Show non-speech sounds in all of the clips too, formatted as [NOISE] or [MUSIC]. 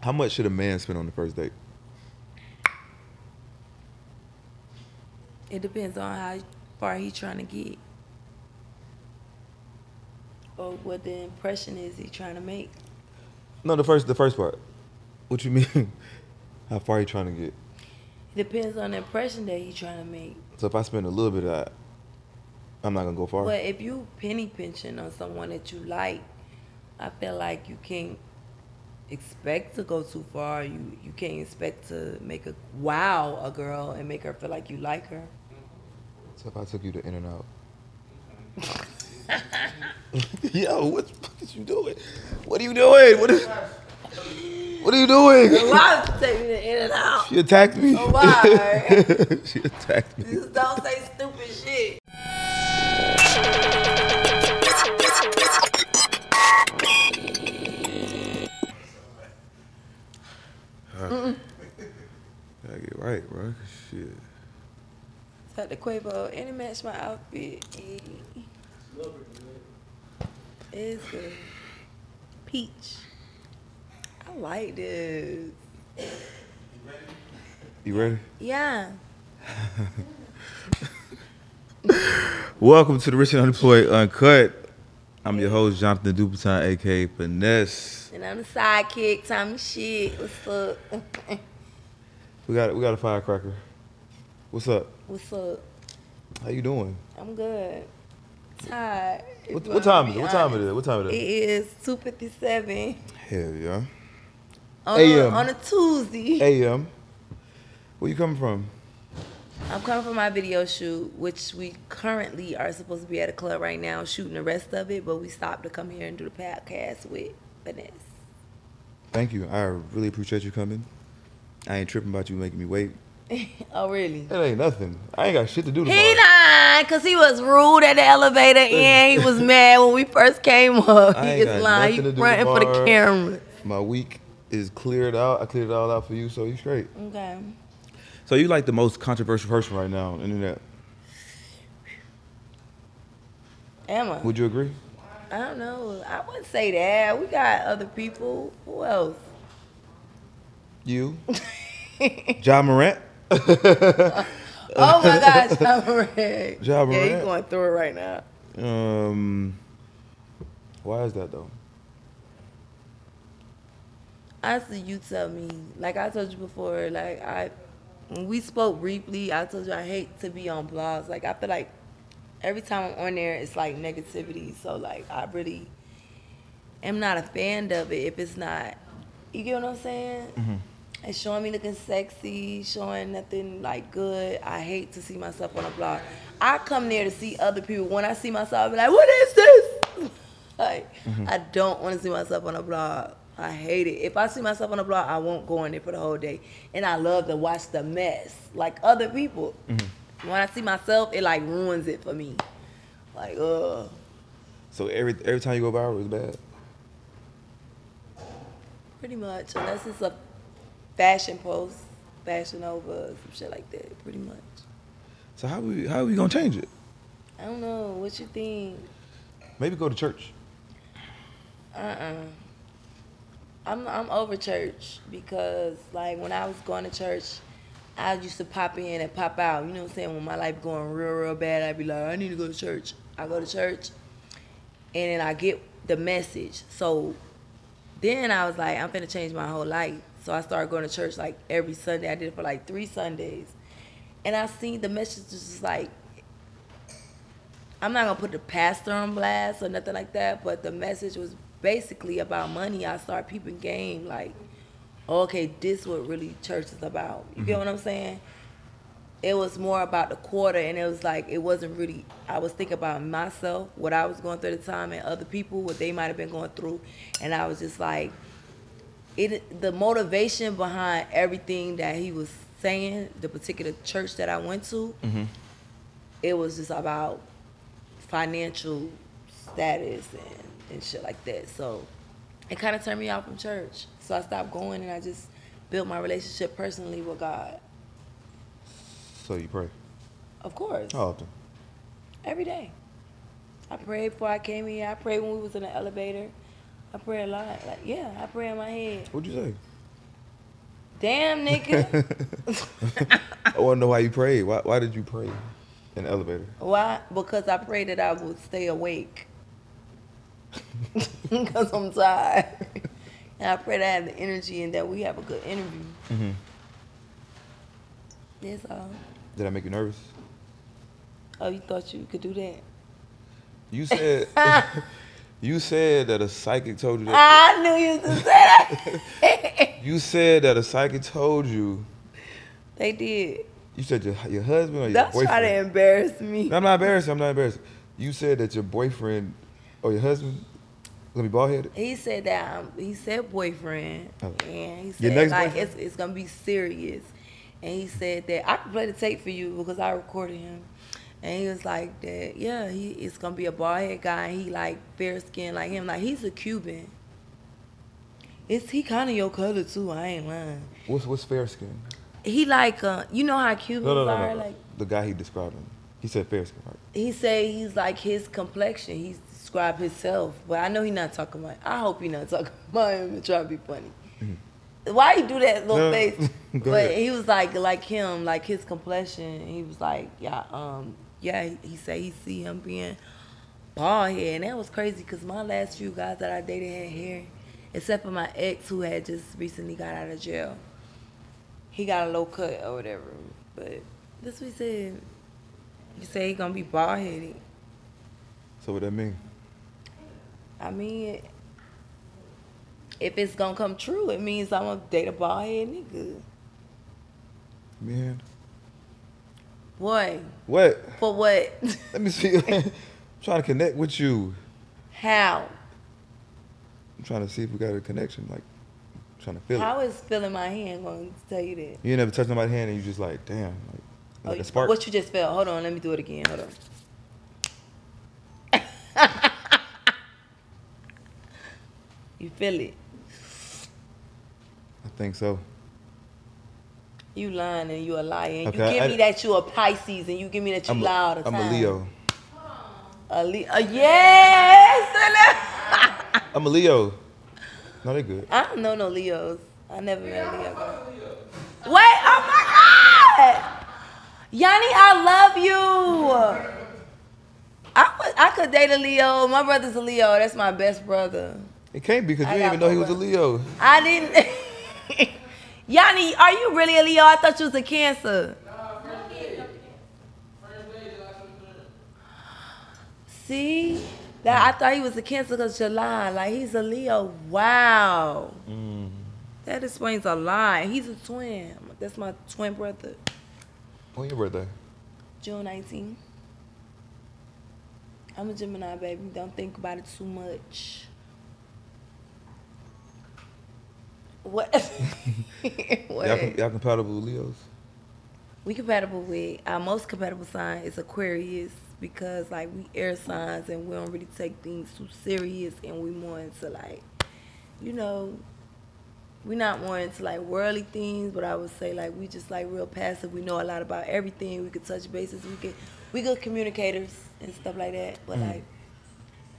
How much should a man spend on the first date? It depends on how far he's trying to get. Or what the impression is he trying to make. No, the first the first part. What you [LAUGHS] mean? How far you trying to get? It depends on the impression that he's trying to make. So if I spend a little bit of that, I'm not gonna go far. But if you penny pinching on someone that you like, I feel like you can't expect to go too far. You you can't expect to make a wow a girl and make her feel like you like her. So if I took you to In-N-Out. [LAUGHS] Yo, what the fuck is you doing? What are you doing? What is, what are you doing? Why would you take me to In-N-Out? She attacked me. Why? [LAUGHS] she attacked me. Just don't say stupid shit. Right, bro. Shit. Got the Quavo and it matched my outfit. It's good. Peach. I like this. You ready? Yeah. [LAUGHS] Welcome to the Rich and Unemployed Uncut. I'm your host, Jonathan Duperton, aka Finesse. And I'm the sidekick, Tommy Shit. What's up? [LAUGHS] We got we got a firecracker. What's up? What's up? How you doing? I'm good. Tired. What, what time is it? What time honest. it is? What time is it It is? is 2.57 Hell yeah. on, AM. a, on a Tuesday. AM. Where you coming from? I'm coming from my video shoot, which we currently are supposed to be at a club right now shooting the rest of it, but we stopped to come here and do the podcast with Finesse. Thank you. I really appreciate you coming. I ain't tripping about you making me wait. [LAUGHS] oh, really? That ain't nothing. I ain't got shit to do He tomorrow. lying, cause he was rude at the elevator and he was mad when we first came up. [LAUGHS] I He is lying. He nothing to do fronting for the camera. My week is cleared out. I cleared it all out for you, so you straight. Okay. So you like the most controversial person right now on the internet? Emma. Would you agree? I don't know. I wouldn't say that. We got other people. Who else? You? Ja Morant? [LAUGHS] Oh my gosh, Ja Morant. Yeah, Morant. he's going through it right now. Um, why is that though? Honestly, you tell me. Like I told you before, like I, when we spoke briefly, I told you I hate to be on blogs. Like I feel like every time I'm on there, it's like negativity. So like I really am not a fan of it if it's not. You get what I'm saying? And showing me looking sexy, showing nothing like good. I hate to see myself on a blog. I come there to see other people. When I see myself, I be like, "What is this?" [LAUGHS] like, mm-hmm. I don't want to see myself on a blog. I hate it. If I see myself on a blog, I won't go in there for the whole day. And I love to watch the mess, like other people. Mm-hmm. When I see myself, it like ruins it for me. Like, ugh. So every every time you go viral, it's bad. Pretty much, unless it's a fashion post, fashion over, some shit like that. Pretty much. So how we how we gonna change it? I don't know. What you think? Maybe go to church. Uh-uh. I'm I'm over church because like when I was going to church, I used to pop in and pop out. You know what I'm saying? When my life going real real bad, I'd be like, I need to go to church. I go to church, and then I get the message. So then I was like, I'm finna change my whole life. So I started going to church like every Sunday. I did it for like three Sundays, and I seen the message was just like I'm not gonna put the pastor on blast or nothing like that, but the message was basically about money. I start peeping game like, okay, this what really church is about. You get mm-hmm. what I'm saying? It was more about the quarter, and it was like it wasn't really. I was thinking about myself, what I was going through at the time, and other people, what they might have been going through, and I was just like, it. The motivation behind everything that he was saying, the particular church that I went to, mm-hmm. it was just about financial status and, and shit like that. So it kind of turned me off from church. So I stopped going and I just built my relationship personally with God. So you pray. Of course, How often? every day. I prayed before I came here. I prayed when we was in the elevator. I pray a lot. Like yeah, I pray in my head. What'd you say? Damn, nigga. [LAUGHS] I want to know why you prayed. Why, why did you pray in the elevator? Why? Because I prayed that I would stay awake. [LAUGHS] Because I'm tired. And I pray that I have the energy and that we have a good interview. Mm-hmm. That's all. Did I make you nervous? Oh, you thought you could do that? You said [LAUGHS] you said that a psychic told you that. I knew you was gonna say that. [LAUGHS] You said that a psychic told you. they did. You said your your husband or your Don't try to boyfriend. embarrass me. No, I'm not embarrassed. I'm not embarrassed. You said that your boyfriend or your husband gonna be bald headed. He said that um, he said boyfriend, Oh. and he said next like boyfriend? it's it's gonna be serious. And he said that I can play the tape for you because I recorded him. And he was like that, yeah, he it's gonna be a bald head guy. And he like fair skin like him, like he's a Cuban. It's he kind of your color too. I ain't lying. What's what's fair skin? He like uh, you know how Cubans No, no, no, are like. The guy he described him. He said fair skin. Right? He say he's like his complexion. He's described himself, but I know he not talking about. I hope he not talking [LAUGHS] about him and trying to be funny. Why you do that little face? [LAUGHS] but ahead. he was like like him, like his complexion. He was like, yeah, um, yeah. He, said he see him being bald head, and that was crazy because my last few guys that I dated had hair, except for my ex who had just recently got out of jail. He got a low cut or whatever, but that's what he said. He said he gonna be bald headed. So what that mean? I mean, if it's gonna come true, it means I'm gonna date a bald head nigga. Man, Boy, what? for what? [LAUGHS] Let me see. [LAUGHS] I'm trying to connect with you. How? I'm trying to see if we got a connection. Like, trying to feel it. How is feeling my hand going to tell you that? You never touched nobody's hand and you just like, damn, like, like Oh, a spark. What you just felt? Hold on, let me do it again. Hold on. [LAUGHS] you feel it? I think so. You lying and you a liar. And Okay, you give I- me that you a Pisces and you give me that you I'm lie all a, the I'm a Leo. A Leo. yes. [LAUGHS] I'm a Leo. No, they good. I don't know no Leos. I never met a Leo. girl. Wait, oh my God! Yanni, I love you. I would, I could date a Leo. My brother's a Leo. That's my best brother. It can't be because I you didn't even know he was a Leo. I didn't. [LAUGHS] Yanni, are you really a Leo? I thought you was a Cancer. See, that I thought he was a Cancer because July. Like he's a Leo. Wow. Mm-hmm. That explains a lot. He's a twin. That's my twin brother. When your birthday? June 19. I'm a Gemini, baby. Don't think about it too much. What? [LAUGHS] what? Y'all, y'all compatible with Leos? we compatible with our most compatible sign is Aquarius because like we air signs and we don't really take things too serious and we more into like, you know, we not more into like worldly things, but I would say like we just like real passive. We know a lot about everything. We could touch bases. We could we good communicators and stuff like that. But mm. like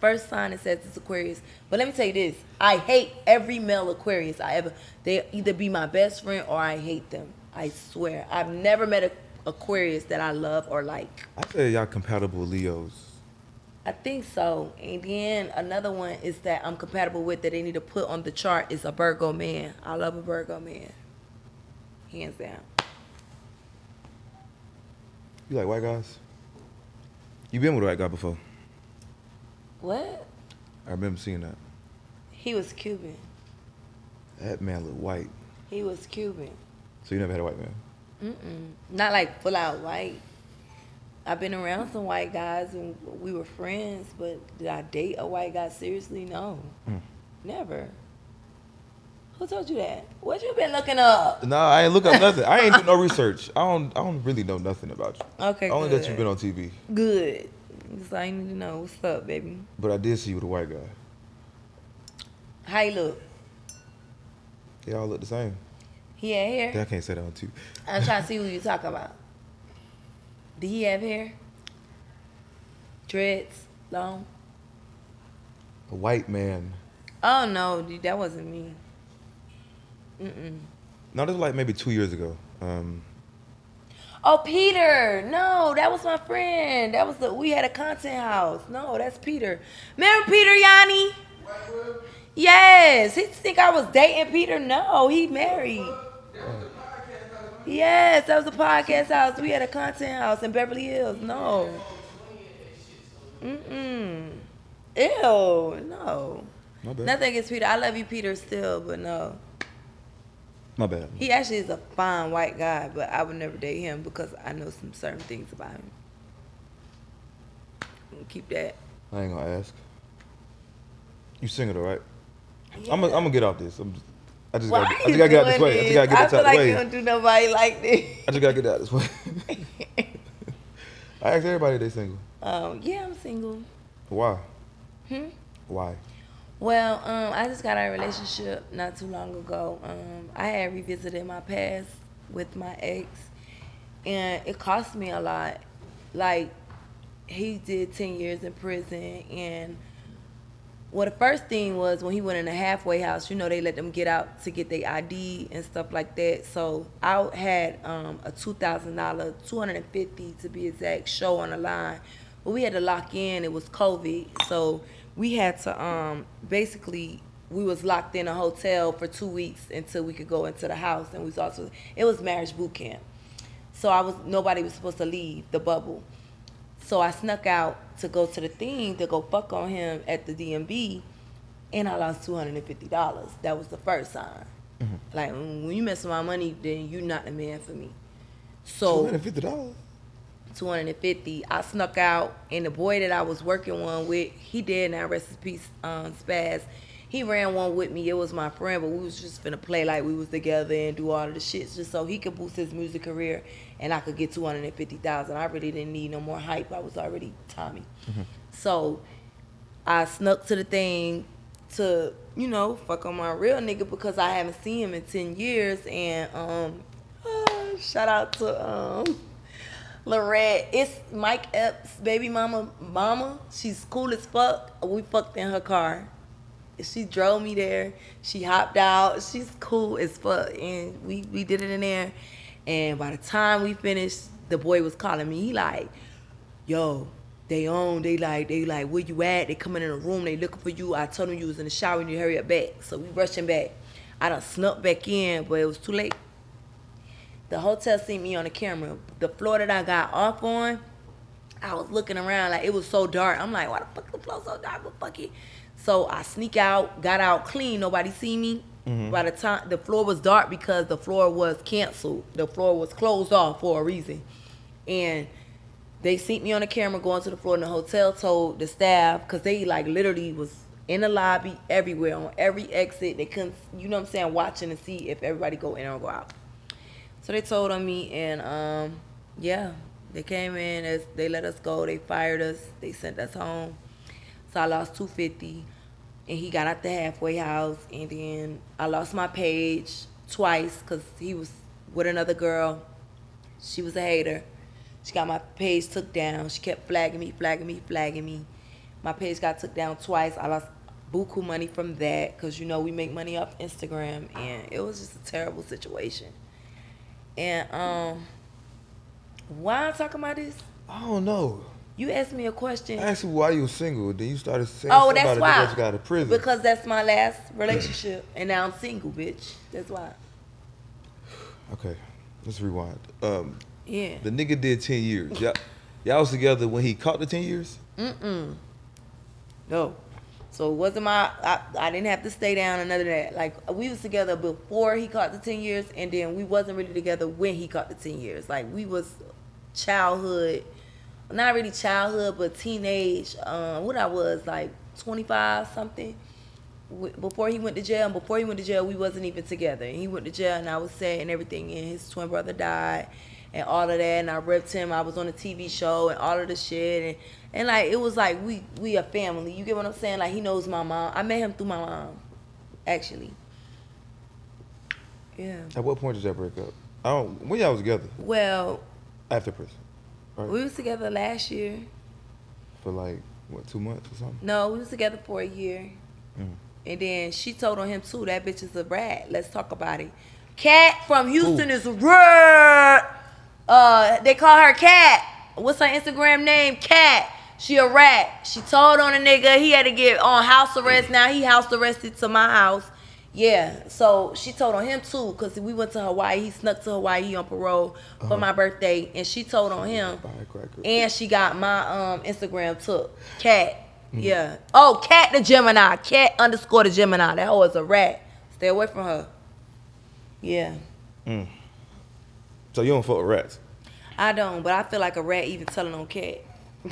first sign it says it's Aquarius. But let me tell you this: I hate every male Aquarius I ever. They either be my best friend or I hate them. I swear, I've never met a Aquarius that I love or like. I say y'all compatible Leos. I think so. And then another one is that I'm compatible with that they need to put on the chart is a Virgo man. I love a Virgo man. Hands down. You like white guys? You been with a white guy before? What? I remember seeing that. He was Cuban. That man looked white. He was Cuban. So you never had a white man? Mm-mm. Not like full out white. I've been around some white guys and we were friends, but did I date a white guy seriously? No. Mm. Never. Who told you that? What you been looking up? Nah, I ain't look up nothing. I ain't do no research. I don't. I don't really know nothing about you. [LAUGHS] Okay, Only good. that you've been on TV. Good. Just I need to know what's up, baby. But I did see you with a white guy. How you look? They all look the same. He had hair. Yeah, I can't say that on TV. I'm trying to see who you talking about. Did he have hair? Dreads, long. A white man. Oh no, dude, that wasn't me. Mm-mm. No, this was like maybe two years ago. Um, Oh, Peter. No, that was my friend. That was the we had a content house. No, that's Peter. Remember Peter Yanni? Yes. He think I was dating Peter. No, he married. Yes, that was a podcast house. We had a content house in Beverly Hills. No. Mm-mm. Ew. No. Nothing against Peter. I love you, Peter, still, but no. My bad. He actually is a fine white guy, but I would never date him because I know some certain things about him. Keep that. I ain't gonna ask. You single though, right? I'm gonna I'm gonna get off this. I'm just, I just Why gotta, I just gotta get out this doing way. I just gotta get I this feel like the you way. don't do nobody like this. I just gotta get out this way. [LAUGHS] I asked everybody they single. um, yeah, I'm single. Why? Hmm? Why? Well, um, I just got out of a relationship not too long ago. Um, I had revisited my past with my ex, and it cost me a lot. Like, he did 10 years in prison, and well, the first thing was when he went in a halfway house, you know, they let them get out to get their ID and stuff like that. So I had um, a $2,000, 250 to be exact, show on the line. But we had to lock in. It was COVID. So we had to um, basically, we was locked in a hotel for two weeks until we could go into the house. And we was also, it was marriage boot camp. So I was, nobody was supposed to leave the bubble. So I snuck out to go to the thing to go fuck on him at the DMV and I lost two hundred and fifty dollars. That was the first sign. Like mm, when you mess with my money, then you're not the man for me. Two So hundred fifty dollars. 250. I snuck out, and the boy that I was working one with, he did now rest his peace, um, Spaz. He ran one with me. It was my friend, but we was just finna play like we was together and do all of the shit just so he could boost his music career and I could get 250,000. I really didn't need no more hype. I was already Tommie. So I snuck to the thing to, you know, fuck on my real nigga because I haven't seen him in 10 years. And um, uh, shout out to um, Lorette. It's Mike Epps' baby mama, mama. She's cool as fuck. We fucked in her car. She drove me there. She hopped out. She's cool as fuck. And we, we did it in there. And by the time we finished, the boy was calling me. He like, yo, they on, they like, they like, where you at? They coming in the room, they looking for you. I told them you was in the shower and you hurry up back. So we rushing back. I done snuck back in, but it was too late. The hotel seen me on the camera. The floor that I got off on, I was looking around like it was so dark. I'm like, why the fuck the floor so dark? But fuck it. So I sneak out, got out clean. Nobody see me. Mm-hmm. By the time the floor was dark because the floor was canceled. The floor was closed off for a reason. And they seen me on the camera going to the floor and the hotel told the staff because they like literally was in the lobby everywhere on every exit. They couldn't, you know what I'm saying, watching to see if everybody go in or go out. So they told on me, and um, yeah, they came in as they let us go. They fired us. They sent us home. So I lost 250, and he got out the halfway house, and then I lost my page twice because he was with another girl. She was a hater. She got my page took down. She kept flagging me, flagging me, flagging me. My page got took down twice. I lost buku money from that because you know we make money off Instagram, and it was just a terrible situation. And um, why I'm talking about this? I don't know. You asked me a question. I asked you why you were single. Then you started saying Oh, that's why. because you got out of prison. Because that's my last relationship, and now I'm single, bitch. That's why. okay, let's rewind. Um, Yeah. the nigga did ten years. Y'all, y'all was together when he caught the ten years. Mm-mm. No. So it wasn't my. I, I didn't have to stay down of that. Like we was together before he caught the ten years, and then we wasn't really together when he caught the ten years. Like we was childhood, not really childhood, but teenage. Um, what I was like twenty five something. Before he went to jail, and before he went to jail, we wasn't even together. And he went to jail, and I was sad and everything. And his twin brother died, and all of that. And I ripped him. I was on a TV show and all of the shit. And and like it was like we we a family. You get what I'm saying? Like he knows my mom. I met him through my mom, actually. Yeah. At what point did y'all break up? I don't. When y'all was together Well, after prison, right? we was together last year. For like what two months or something. No, we was together for a year. Mhm. And then she told on him too, that bitch is a brat. Let's talk about it. Cat from Houston is red. Uh, they call her Cat. What's her Instagram name? Cat. She a rat. She told on a nigga he had to get on house arrest. Now he house arrested to my house. Yeah, so she told on him too, cause we went to Hawaii. He snuck to Hawaii he on parole for my birthday, and she told on him. And she got my um Instagram took. Cat. Yeah. Oh, Cat the Gemini. Cat underscore the Gemini. That hoe is a rat. Stay away from her. Yeah. So you don't fuck with rats? I don't, but I feel like a rat even telling on Cat. [LAUGHS]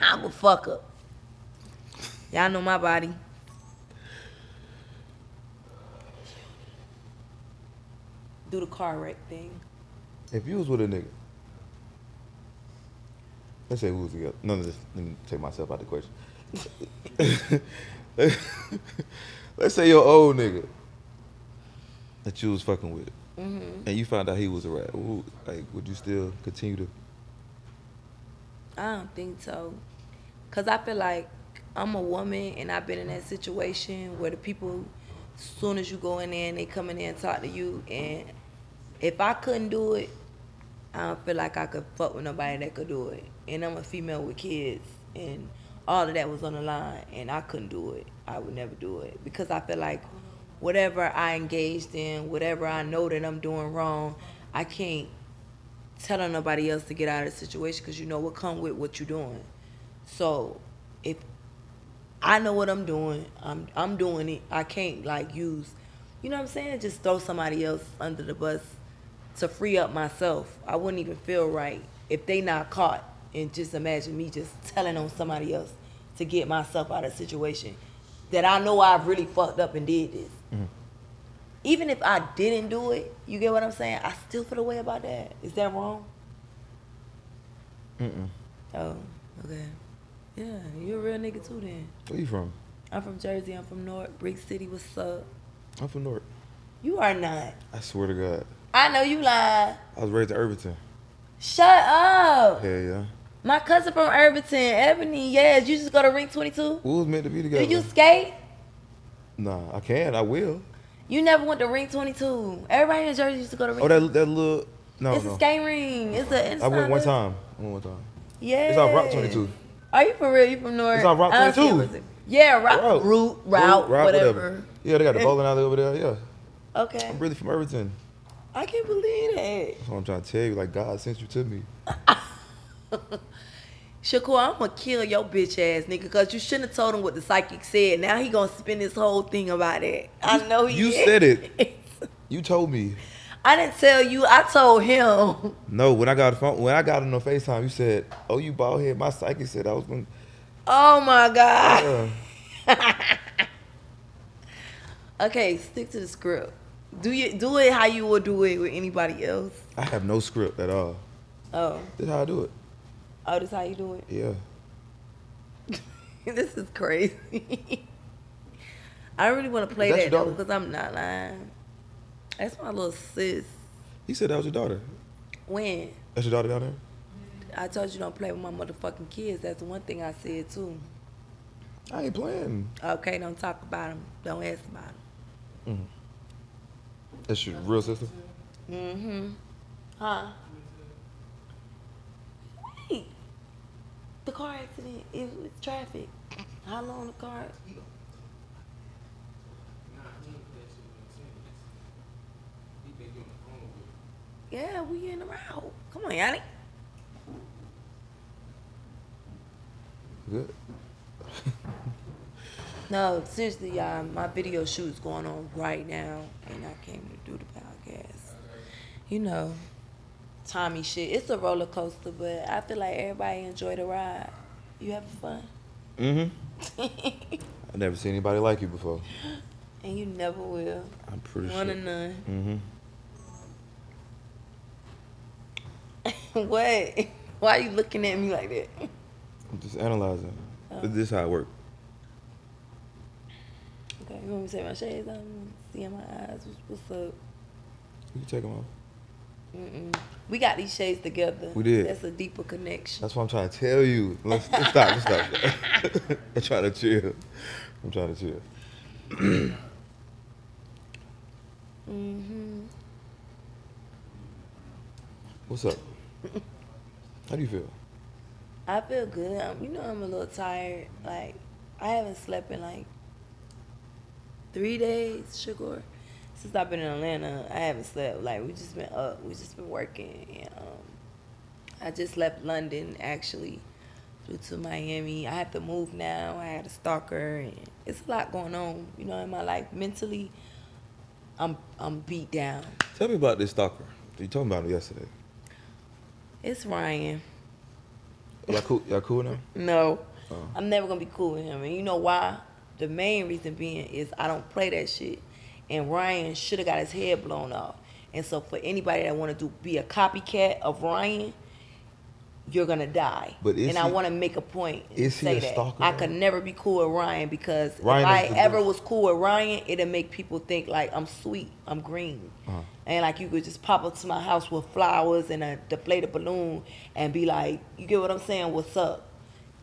I'm a fucker. Y'all know my body. Do the car wreck thing. If you was with a nigga, let's say we was together. None of this. Let me take myself out of the question. [LAUGHS] let's say your old nigga that you was fucking with, Mm-hmm. and you found out he was a rat. Who, like, would you still continue to? I don't think so. Cause I feel like I'm a woman and I've been in that situation where the people, soon as you go in there and they come in there and talk to you, and if I couldn't do it, I don't feel like I could fuck with nobody that could do it. And I'm a female with kids, and all of that was on the line, and I couldn't do it. I would never do it because I feel like whatever I engaged in, whatever I know that I'm doing wrong, I can't telling nobody else to get out of the situation because you know what come with what you're doing. So if I know what I'm doing, I'm I'm doing it. I can't like use, you know what I'm saying? Just throw somebody else under the bus to free up myself. I wouldn't even feel right if they not caught. And just imagine me just telling on somebody else to get myself out of a situation that I know I've really fucked up and did this. Mm. Even if I didn't do it, you get what I'm saying? I still feel a way about that. Is that wrong? Mm-mm. Oh, okay. Yeah, you're a real nigga too then. Where you from? I'm from Jersey. I'm from Newark Brick City. What's up? I'm from Newark. You are not. I swear to God, I know you lying. I was raised in Irvington. Shut up. Hell yeah. My cousin from Irvington, Ebony. Yes, you just go to Ring 22. We was meant to be Do together. you skate? Nah, I can. I will. You never went to Ring 22. Everybody in Jersey used to go to oh, Ring. Oh, that that little. No, it's no. a skate ring. It's a. It's I went one a- time. I went one time. Yeah. It's on Route 22. Are you for real? You from Newark? It's on Route I don't see 22. it was- Yeah, route, Route. route, route, whatever. Yeah, they got the bowling alley over there. Yeah, Okay. I'm really from Irvington. I can't believe it. That's what I'm trying to tell you. Like God sent you to me. [LAUGHS] Shakur, I'm gonna kill your bitch ass nigga because you shouldn't have told him what the psychic said. Now he gonna spin this whole thing about it. I know he you is. said it. [LAUGHS] You told me. I didn't tell you. I told him. No, when I got the phone, when I got on the FaceTime, you said, "Oh, you bald head." My psychic said I was gonna. Oh my god. Uh, [LAUGHS] Okay, stick to the script. Do you do it how you would do it with anybody else? I have no script at all. Oh, This how I do it. Oh, this how you do it. Yeah. [LAUGHS] this is crazy. I really want to play that because I'm not lying. That's my little sis. He said that was your daughter. When That's your daughter down there. I told you don't play with my motherfucking kids, that's one thing I said too. I ain't playing. Okay, don't talk about them. Don't ask about them. That's your real sister. Mm-hmm. Huh? Wait. The car accident. It was traffic. How long the car? Yeah, we in the route. Come on, Yanni. Good. No, seriously, y'all. My video shoot's going on right now, and I came to do the podcast. You know, Tommy shit. It's a roller coaster, but I feel like everybody enjoy the ride. You having fun? Mm-hmm. [LAUGHS] I never seen anybody like you before. and you never will. I'm pretty One sure. One and none. Mm-hmm. [LAUGHS] what? Why are you looking at me like that? I'm just analyzing. Oh. This how it work. Okay, you want me to take my shades off? See in my eyes. What's up? You can take them off. Mm-mm. We got these shades together. We did. That's a deeper connection. That's what I'm trying to tell you. Let's, let's stop. Let's stop. [LAUGHS] I'm trying to chill. I'm trying to chill. Mm-hmm. What's up? How do you feel? I feel good. Um, you know, I'm a little tired. Like, I haven't slept in like three days, sugar. Since I've been in Atlanta, I haven't slept. Like, we just been up. We just been working. And, um, I just left London actually, due to Miami. I have to move now. I had a stalker, and it's a lot going on. You know, in my life mentally. I'm I'm beat down. Tell me about this stalker. You told me about him yesterday. It's Ryan. Y'all cool? Y'all cool now? No, Oh. I'm never gonna be cool with him. And you know why? The main reason being is I don't play that shit. And Ryan should have got his head blown off. And so for anybody that want to do be a copycat of Ryan, you're gonna die. But and I want to make a point and is he say a that stalker, I could never be cool with Ryan because Ryan if I ever best. was cool with Ryan, it'll make people think like I'm sweet, I'm green, Uh-huh. and like you could just pop up to my house with flowers and a deflated balloon and be like, you get what I'm saying? What's up?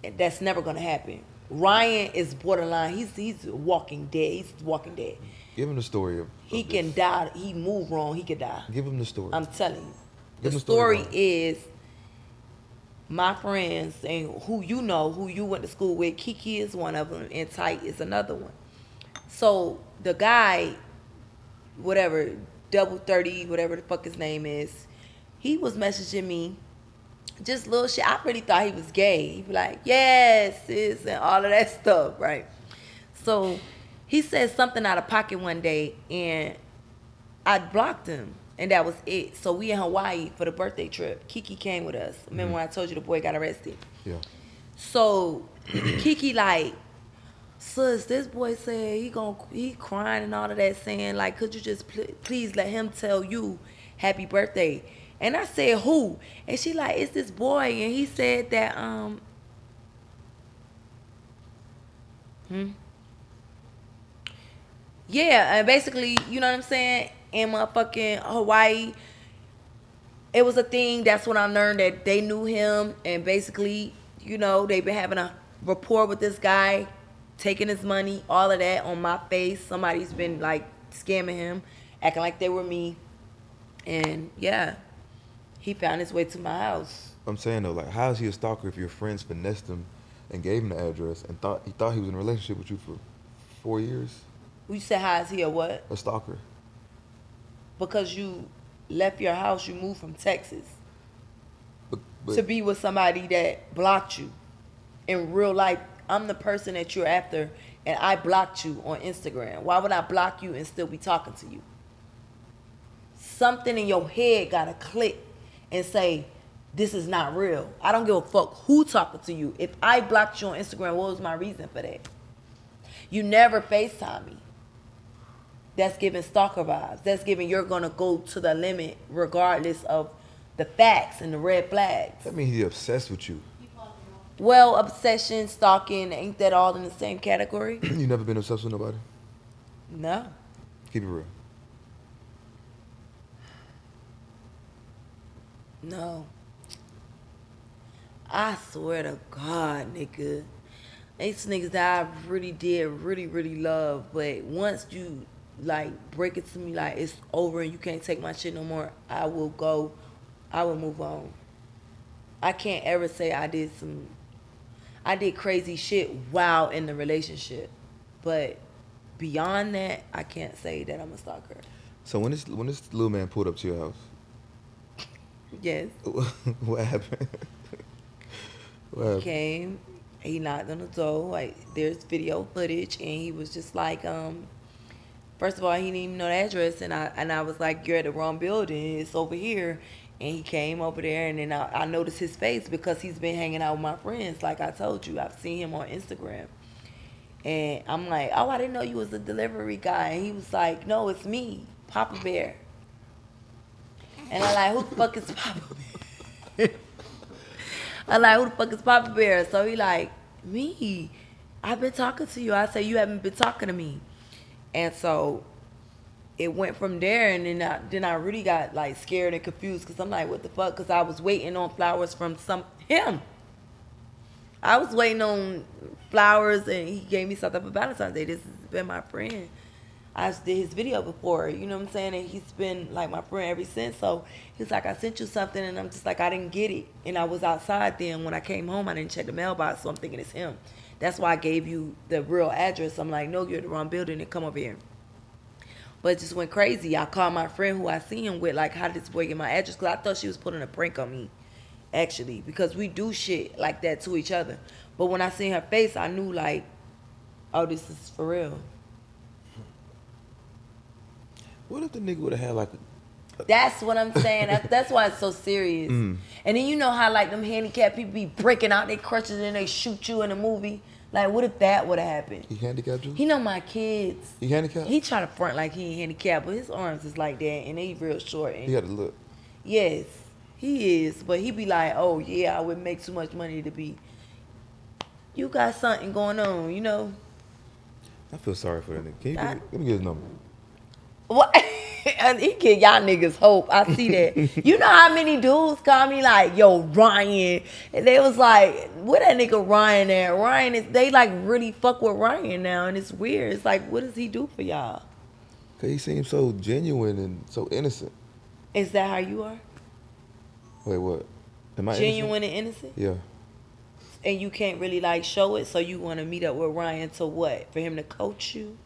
And that's never gonna happen. Ryan is borderline. He's he's walking dead. He's walking dead. Give him the story of. He of can die. He move wrong. He could die. Give him the story. I'm telling you. Give The story, story is my friends and who you know, who you went to school with. Kiki is one of them, and Tight is another one. So the guy, whatever, double thirty, whatever the fuck his name is, he was messaging me. Just little shit. I really thought he was gay. He'd be like, yes, sis, and all of that stuff, right? So he said something out of pocket one day, and I blocked him, and that was it. So we in Hawaii for the birthday trip. Kiki came with us. Remember when I told you the boy got arrested? yeah. So [CLEARS THROAT] Kiki like, sis, this boy said he gon' he crying and all of that, saying like, could you just pl- please let him tell you happy birthday? And I said who? And she like, it's this boy, and he said that um. Hmm. Yeah, and basically, you know what I'm saying? In motherfucking Hawaii, it was a thing. That's when I learned that they knew him, and basically, you know, they've been having a rapport with this guy, taking his money, all of that on my face. Somebody's been like scamming him, acting like they were me, and yeah, he found his way to my house. I'm saying though, like, how is he a stalker if your friends finessed him and gave him the address and thought he thought he was in a relationship with you for four years? You said, "How is he a what?" A stalker. Because you left your house, you moved from Texas But, but to be with somebody that blocked you in real life. I'm the person that you're after, and I blocked you on Instagram. Why would I block you and still be talking to you? Something in your head gotta click and say, "This is not real." I don't give a fuck who talking to you. If I blocked you on Instagram, what was my reason for that? You never FaceTime me. That's giving stalker vibes. That's giving you're gonna go to the limit regardless of the facts and the red flags. that means he's obsessed with you. Well, obsession, stalking, ain't that all in the same category? [CLEARS THROAT] you never been obsessed with nobody. No. Keep it real. No. I swear to God, nigga. These niggas that I really did really, really love, but once you like break it to me like it's over and you can't take my shit no more, I will go, I will move on. I can't ever say I did some, I did crazy shit while in the relationship, but beyond that, I can't say that I'm a stalker. So when this when this little man pulled up to your house, Yes. [LAUGHS] what happened? [LAUGHS] what happened? came, he knocked on the door. Like there's video footage, and he was just like, um, first of all, he didn't even know the address, and I and I was like, you're at the wrong building. It's over here. And he came over there, and then I, I noticed his face because he's been hanging out with my friends. Like I told you, I've seen him on Instagram. And I'm like, oh, I didn't know you was a delivery guy. And he was like, no, it's me, Papa Bear. And I'm like, who the fuck is [LAUGHS] Papa Bear? I'm like, who the fuck is Papa Bear? So he like, me. I've been talking to you. I say you haven't been talking to me. And so it went from there, and then I, then I really got like scared and confused because I'm like, what the fuck? Because I was waiting on flowers from some him. I was waiting on flowers, and he gave me something for Valentine's Day. This has been my friend. I did his video before, you know what I'm saying? And he's been like my friend ever since. So he's like, I sent you something, and I'm just like, I didn't get it. And I was outside then. When I came home, I didn't check the mailbox, so I'm thinking it's him. That's why I gave you the real address. I'm like, no, you're in the wrong building, and come over here. But it just went crazy. I called my friend who I see him with, like, how did this boy get my address? Because I thought she was putting a prank on me, actually, because we do shit like that to each other. But when I seen her face, I knew, like, oh, this is for real. What if the nigga would have had like a That's what I'm saying. That's, that's why it's so serious. Mm. And then you know how like them handicapped people be breaking out their crutches and they shoot you in a movie. Like, what if that would have happened? he handicapped you? He know my kids. He handicapped? He try to front like he ain't handicapped, but his arms is like that, and they real short. And He had to look. yes, he is. But he be like, oh yeah, I would make too much money to be. You got something going on, you know. I feel sorry for that nigga. Can you I- give let me get his number? What? [LAUGHS] And he give y'all niggas hope. I see that. [LAUGHS] you know how many dudes call me like, yo, Ryan. And they was like, where that nigga Ryan at? Ryan is they like really fuck with Ryan now and it's weird. It's like, what does he do for y'all? Cause he seems so genuine and so innocent. Is that how you are? Wait, what? Am I Genuine and innocent? Yeah. And you can't really like show it, so you wanna meet up with Ryan to what? For him to coach you?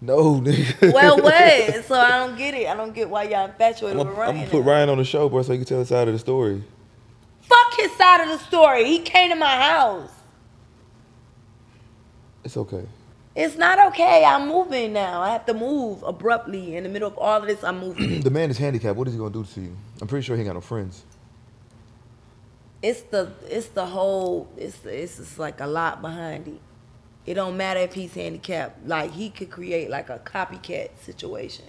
No, nigga. Well [LAUGHS] what? so I don't get it. I don't get why y'all infatuated I'm with gonna put. Ryan on the show, bro, so he can tell his side of the story. Fuck his side of the story. He came to my house. It's okay. It's not okay. I'm moving now. I have to move abruptly in the middle of all of this. I'm [CLEARS THROAT] moving. the man is handicapped. What is he gonna do to you? I'm pretty sure he ain't got no friends. it's the it's the whole it's it's just like a lot behind it. It don't matter if he's handicapped. Like he could create like a copycat situation,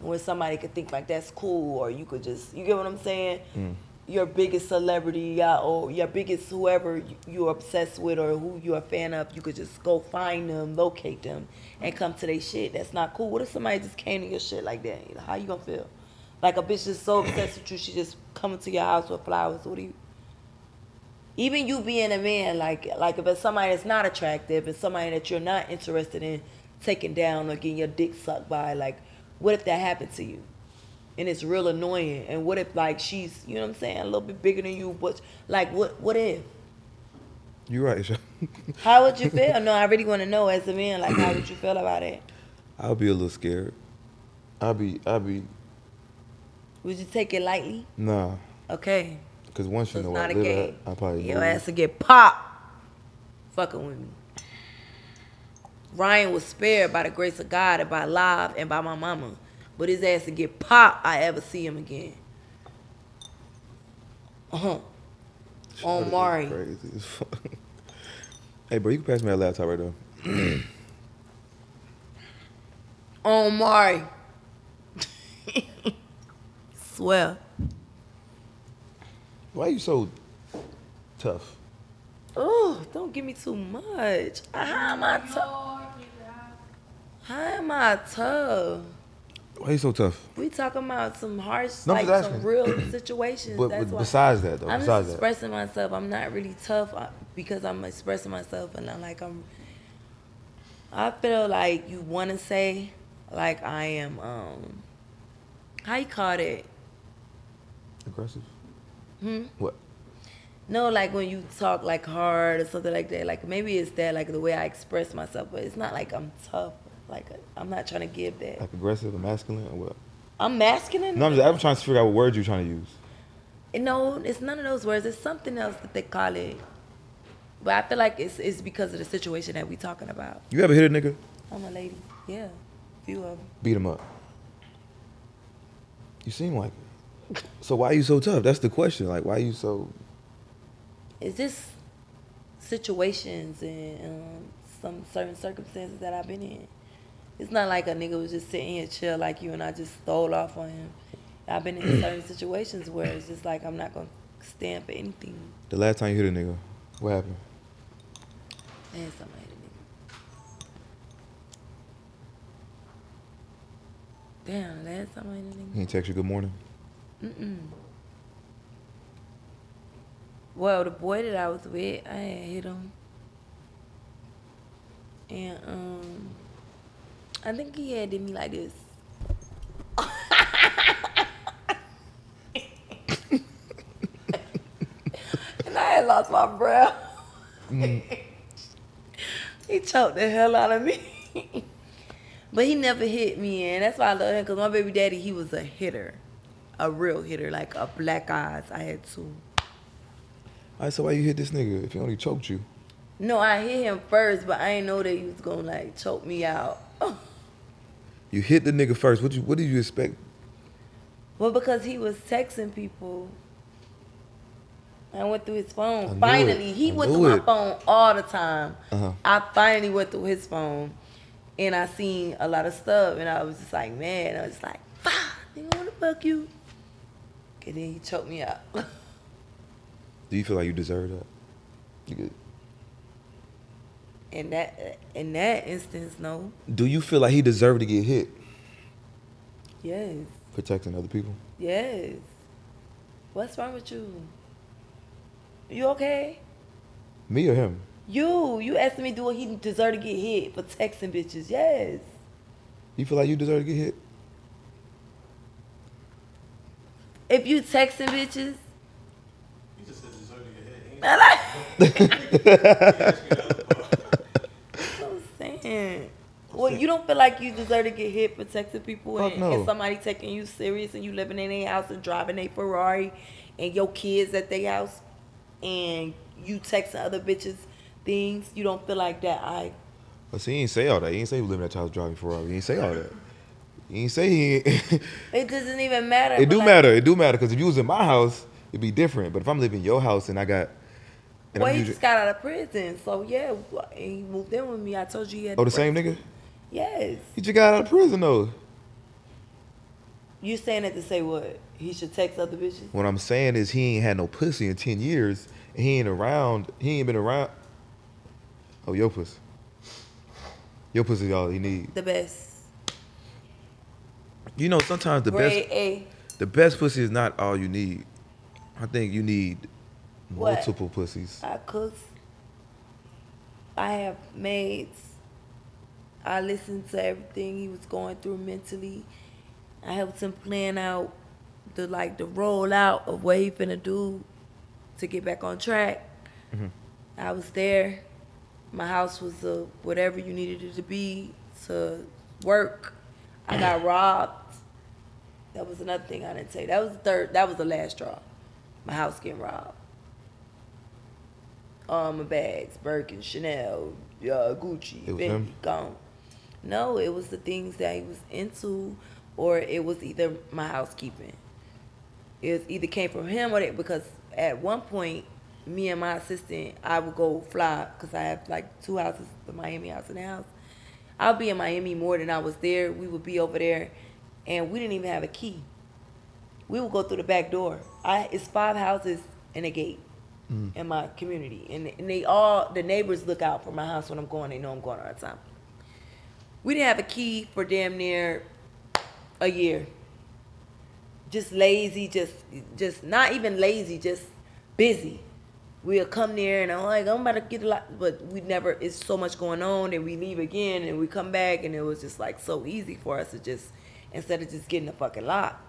where somebody could think like that's cool, or you could just you get what I'm saying. Hmm. Your biggest celebrity, or your biggest whoever you- you're obsessed with or who you're a fan of, you could just go find them, locate them, and come to their shit. That's not cool. What if somebody just came to your shit like that? How you gonna feel? Like a bitch is so obsessed with you, she just coming to your house with flowers. What do you? Even you being a man, like like if it's somebody that's not attractive, it's somebody that you're not interested in taking down or getting your dick sucked by, like what if that happened to you? And it's real annoying. And what if like she's, you know what I'm saying, a little bit bigger than you, but like what what if? You're right. [LAUGHS] How would you feel? No, I really want to know as a man, like how would you feel about it? [CLEARS THROAT] I'll be a little scared. I'll be, I'll be, Would you take it lightly? nah. Okay. Cause once you it's know not I a game. I probably Your ass to get popped. Fucking with me. Ryan was spared by the grace of God and by live and by my mama. But his ass to get popped, I ever see him again. Uh-huh. Shit, on Mari. Crazy as fuck. [LAUGHS] hey, bro, you can pass me that laptop right there. [CLEARS THROAT] On Mari. [LAUGHS] Swear. Why are you so tough? Oh, don't give me too much. How am I tough? How am I tough? Why are you so tough? We talking about some harsh, No, like some real [CLEARS THROAT] situations. But, but besides that, though, I'm besides just that, expressing myself. I'm not really tough uh, because I'm expressing myself, and I'm like I'm. I feel like you want to say, like I am. um How you call it? aggressive. Hmm. What? No, like when you talk like hard or something like that. Like maybe it's that like the way I express myself, but it's not like I'm tough. Like I'm not trying to give that. Like aggressive and masculine or what? I'm masculine. No, I'm just I'm trying to figure out what words you're trying to use. No, it's none of those words. It's something else that they call it. But I feel like it's it's because of the situation that we talking about. You ever hit a nigga? I'm a lady. Yeah, few of them. Beat him up. You seem like it. So why are you so tough? That's the question. Like why are you so? Is this situations and um, some certain circumstances that I've been in. It's not like a nigga was just sitting here chill like you and I just stole off on him. I've been in certain [CLEARS THROAT] situations where it's just like I'm not gonna stand for anything. The last time you hit a nigga, what happened? And somebody hit a nigga. Damn, last time I hit a nigga. He text you good morning. Mm-mm. Well, the boy that I was with, I had hit him. And um, I think he had did me like this. and I had lost my breath. [LAUGHS] he choked the hell out of me. [LAUGHS] but he never hit me, and that's why I love him. Cause my baby daddy, he was a hitter, a real hitter, like a black eyes. I had two. All right, so why you hit this nigga if he only choked you? No, I hit him first, but I didn't know that he was gonna like choke me out. [LAUGHS] You hit the nigga first. What you what did you expect? Well, because he was texting people. I went through his phone. Finally, it. he I went through my phone all the time. Uh-huh. I finally went through his phone, and I seen a lot of stuff, and I was just like, man, I was like, fuck, nigga, wanna fuck you? And then he choked me out. [LAUGHS] Do you feel like you deserve that? You good? in that in that instance, no. Do you feel like he deserved to get hit Yes, protecting other people? yes. What's wrong with you? You okay? Me or him? You, you asked me do what he deserve to get hit for texting bitches? Yes. You feel like you deserve to get hit? If you texting bitches, He just said deserve to get hit. I like. ain't ask me the other part. I'm saying. Well, you don't feel like you deserve to get hit for texting people and, no. and somebody taking you serious and you living in their house and driving a Ferrari and your kids at their house and you texting other bitches things. You don't feel like that. I But see, he ain't say all that. He ain't say he was living at your house driving Ferrari. He ain't say all that. He ain't say he. Ain't [LAUGHS] it doesn't even matter. it do like, matter. It do matter because if you was in my house, it'd be different. But if I'm living in your house and I got, and Well, I'm he using, just got out of prison, so yeah, he moved in with me. I told you he had. oh the same nigga, Yes. he just got out of prison though. You saying that to say what? He should text other bitches? What I'm saying is he ain't had no pussy in ten years. He ain't around. He ain't been around. Oh, your pussy. Your pussy is all he need. The best. You know, sometimes the Grade best A. the best pussy is not all you need. I think you need What? multiple pussies. I cook. I have maids. I listened to everything he was going through mentally. I helped him plan out the like the rollout of what he finna do to get back on track. I was there. My house was uh, whatever you needed it to be to work. I got [CLEARS THROAT] robbed. That was another thing I didn't say. That was the third. That was the last straw. My house getting robbed. All my bags, Birkin, Chanel, uh, Gucci, It Fendi, gone. No, it was the things that he was into, or it was either my housekeeping. It was either came from him or that because at one point, me and my assistant, I would go fly because I have like two houses, the Miami house and the house. I'll be in Miami more than I was there. We would be over there, and we didn't even have a key. We would go through the back door. I it's five houses and a gate mm. in my community, and, and they all the neighbors look out for my house when I'm going. They know I'm going all the time. We didn't have a key for damn near a year. Just lazy, just just not even lazy, just busy. We'll come there and I'm like, I'm about to get a lot, but we never. It's so much going on, and we leave again, and we come back, and it was just like so easy for us to just instead of just getting a fucking lock.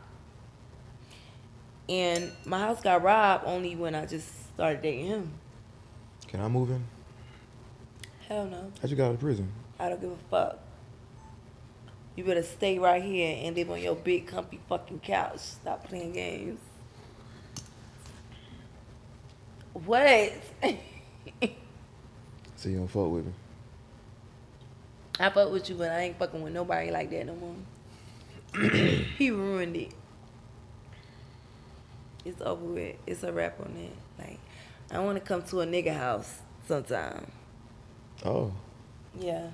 And my house got robbed only when I just started dating him. Can I move in? Hell no. How'd you get out of prison? I don't give a fuck. You better stay right here and live on your big comfy fucking couch. Stop playing games. What? [LAUGHS] So you don't fuck with me. I fuck with you, but I ain't fucking with nobody like that no more. [CLEARS THROAT] he ruined it. It's over with. It's a wrap on that. Like, I want to come to a nigga house sometime. Oh. Yeah.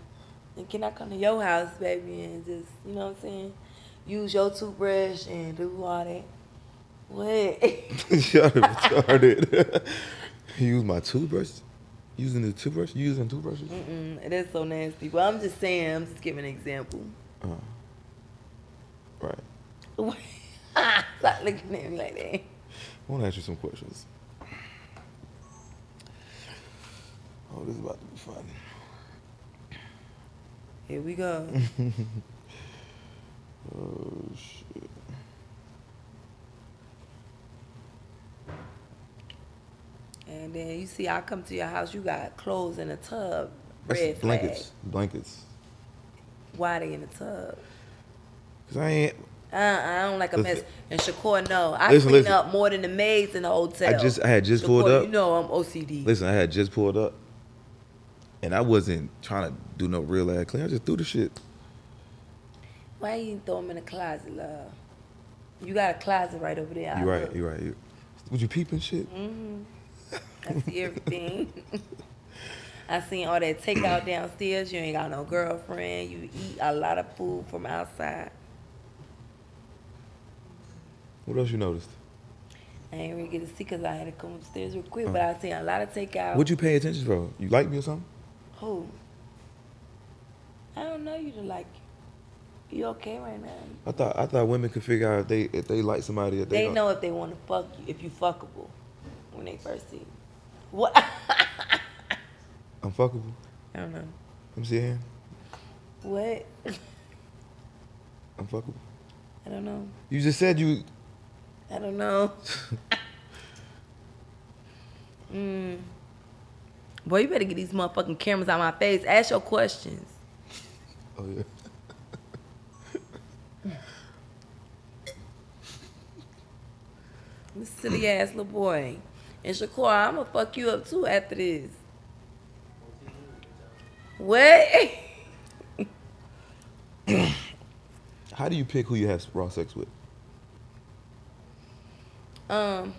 And can I come to your house, baby, and just, you know what I'm saying? Use your toothbrush and do all that. What? [LAUGHS] Y'all retarded. you [LAUGHS] use my toothbrush? Using the toothbrush? Using toothbrushes? Mm-mm, that's so nasty. But I'm just saying, I'm just giving an example. Uh-huh. [LAUGHS] Stop looking at me like that. I want to ask you some questions. Oh, this is about to be fun. Here we go. [LAUGHS] Oh shit. and then you see, I come to your house, you got clothes in a tub. That's Red blankets. flag. Blankets. Why they in the tub? Cause I ain't. Uh, I don't like a mess. And Shakur, no, I Listen, clean listen. up more than the maids in the hotel. I just- I had just pulled up. You know I'm OCD. Listen, I had just pulled up, and I wasn't trying to do no real ass clean. I just threw the shit. Why you didn't throw them in the closet, love? You got a closet right over there. You right. You right. You, would you peep and shit? Mm. I see everything. [LAUGHS] I seen all that takeout downstairs. You ain't got no girlfriend. You eat a lot of food from outside. What else you noticed? I ain't really get to see because I had to come upstairs real quick. Hmm. But I seen a lot of takeout. What'd you pay attention for? You like me or something? Who? I don't know you to like you. You okay right now? I thought I thought women could figure out if they if they like somebody if they, They know if they want to fuck you, if you fuckable, when they first see you. What? [LAUGHS] I'm fuckable. I don't know. Let me see. What? [LAUGHS] I'm fuckable. I don't know. You just said you. I don't know. [LAUGHS] mm. Boy, you better get these motherfucking cameras out my face. Ask your questions. Oh yeah. [LAUGHS] This silly ass little boy. And Shakur, I'm gonna fuck you up too after this. What? [LAUGHS] How do you pick who you have raw sex with? Um,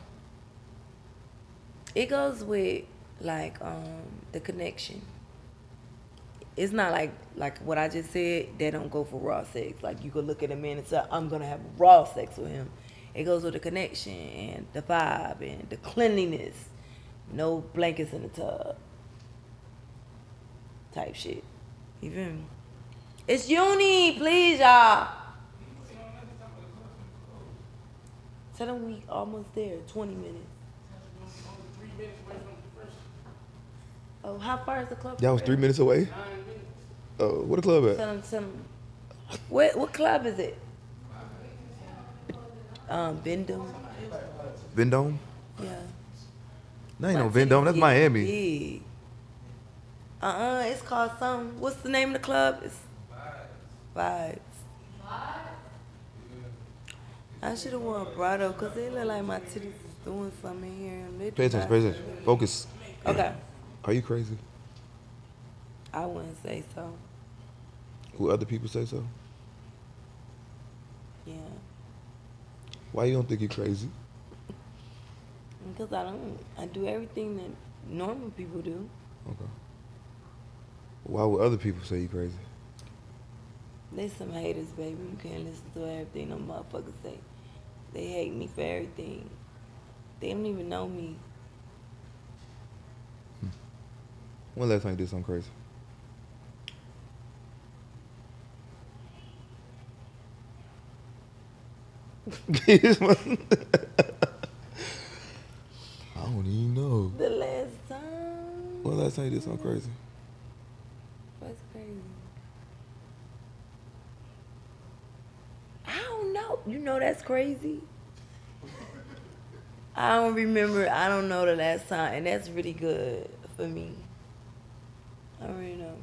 it goes with like um the connection. It's not like like what I just said. They don't go for raw sex. Like you could look at a man and say, "I'm gonna have raw sex with him." It goes with the connection and the vibe and the cleanliness. No blankets in the tub. Type shit. Me? It's uni, please, y'all. Tell them we almost there. Twenty minutes. Oh, how far is the club? Y'all was three minutes away. Oh, where the club at? Tell them, tell them. What what club is it? Um, Bendham. Vendome? Yeah. No, ain't no My Vendome. That's titties Miami. big. Uh-uh, it's called some. What's the name of the club? It's Vibes. I should have worn a bridle because they look like my titties is doing something here. and they Pay attention. Pay attention. Focus. Okay. Are you crazy? I wouldn't say so. Who other people say so? Yeah. Why you don't think you're crazy? Because I don't. I do everything that normal people do. Okay. Why would other people say you crazy? They some haters, baby. You can't listen to everything them motherfuckers say. They hate me for everything. They don't even know me. When last time you did something crazy? [LAUGHS] I don't even know. The last time. When last time you did something crazy? That's crazy. I don't know. You know that's crazy. I don't remember. I don't know the last time, and that's really good for me. I don't really know.